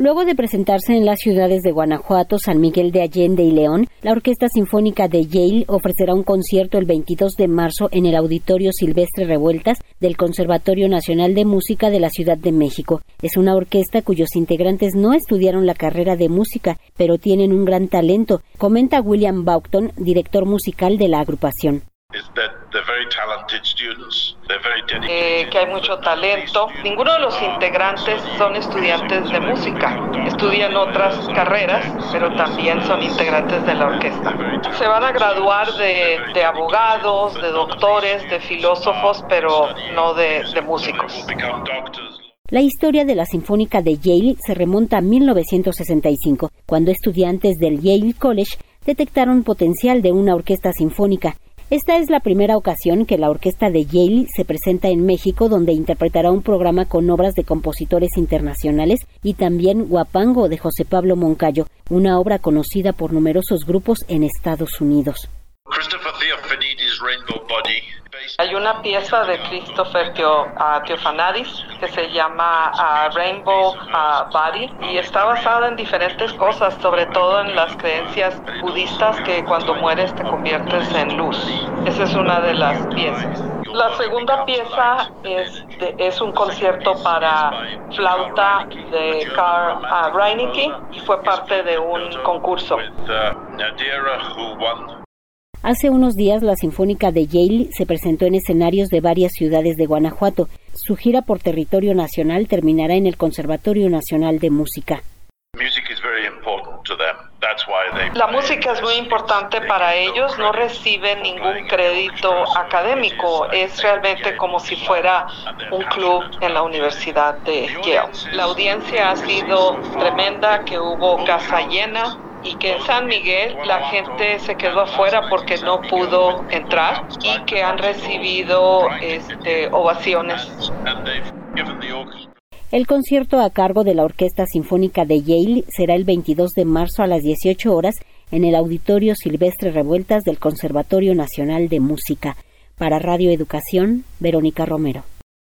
Luego de presentarse en las ciudades de Guanajuato, San Miguel de Allende y León, la Orquesta Sinfónica de Yale ofrecerá un concierto el 22 de marzo en el Auditorio Silvestre Revueltas del Conservatorio Nacional de Música de la Ciudad de México. Es una orquesta cuyos integrantes no estudiaron la carrera de música, pero tienen un gran talento, comenta William Boughton, director musical de la agrupación. Eh, que hay mucho talento. Ninguno de los integrantes son estudiantes de música. Estudian otras carreras, pero también son integrantes de la orquesta. Se van a graduar de, de abogados, de doctores, de filósofos, pero no de, de músicos. La historia de la Sinfónica de Yale se remonta a 1965, cuando estudiantes del Yale College detectaron potencial de una orquesta sinfónica esta es la primera ocasión que la orquesta de Yale se presenta en México, donde interpretará un programa con obras de compositores internacionales y también Guapango de José Pablo Moncayo, una obra conocida por numerosos grupos en Estados Unidos. Hay una pieza de Christopher Theophanadis que se llama uh, Rainbow uh, Body y está basada en diferentes cosas, sobre todo en las creencias budistas que cuando mueres te conviertes en luz. Esa es una de las piezas. La segunda pieza es, un concierto para flauta de Karl uh, Reinecke y fue parte de un concurso. Hace unos días la Sinfónica de Yale se presentó en escenarios de varias ciudades de Guanajuato. Su gira por territorio nacional terminará en el Conservatorio Nacional de Música. La música es muy importante para ellos, no reciben ningún crédito académico, es realmente como si fuera un club en la Universidad de Yale. La audiencia ha sido tremenda, que hubo casa llena, y que en San Miguel la gente se quedó afuera porque no pudo entrar y que han recibido este, ovaciones. El concierto a cargo de la Orquesta Sinfónica de Yale será el 22 de marzo a las 18 horas en el Auditorio Silvestre Revueltas del Conservatorio Nacional de Música. Para Radio Educación, Verónica Romero.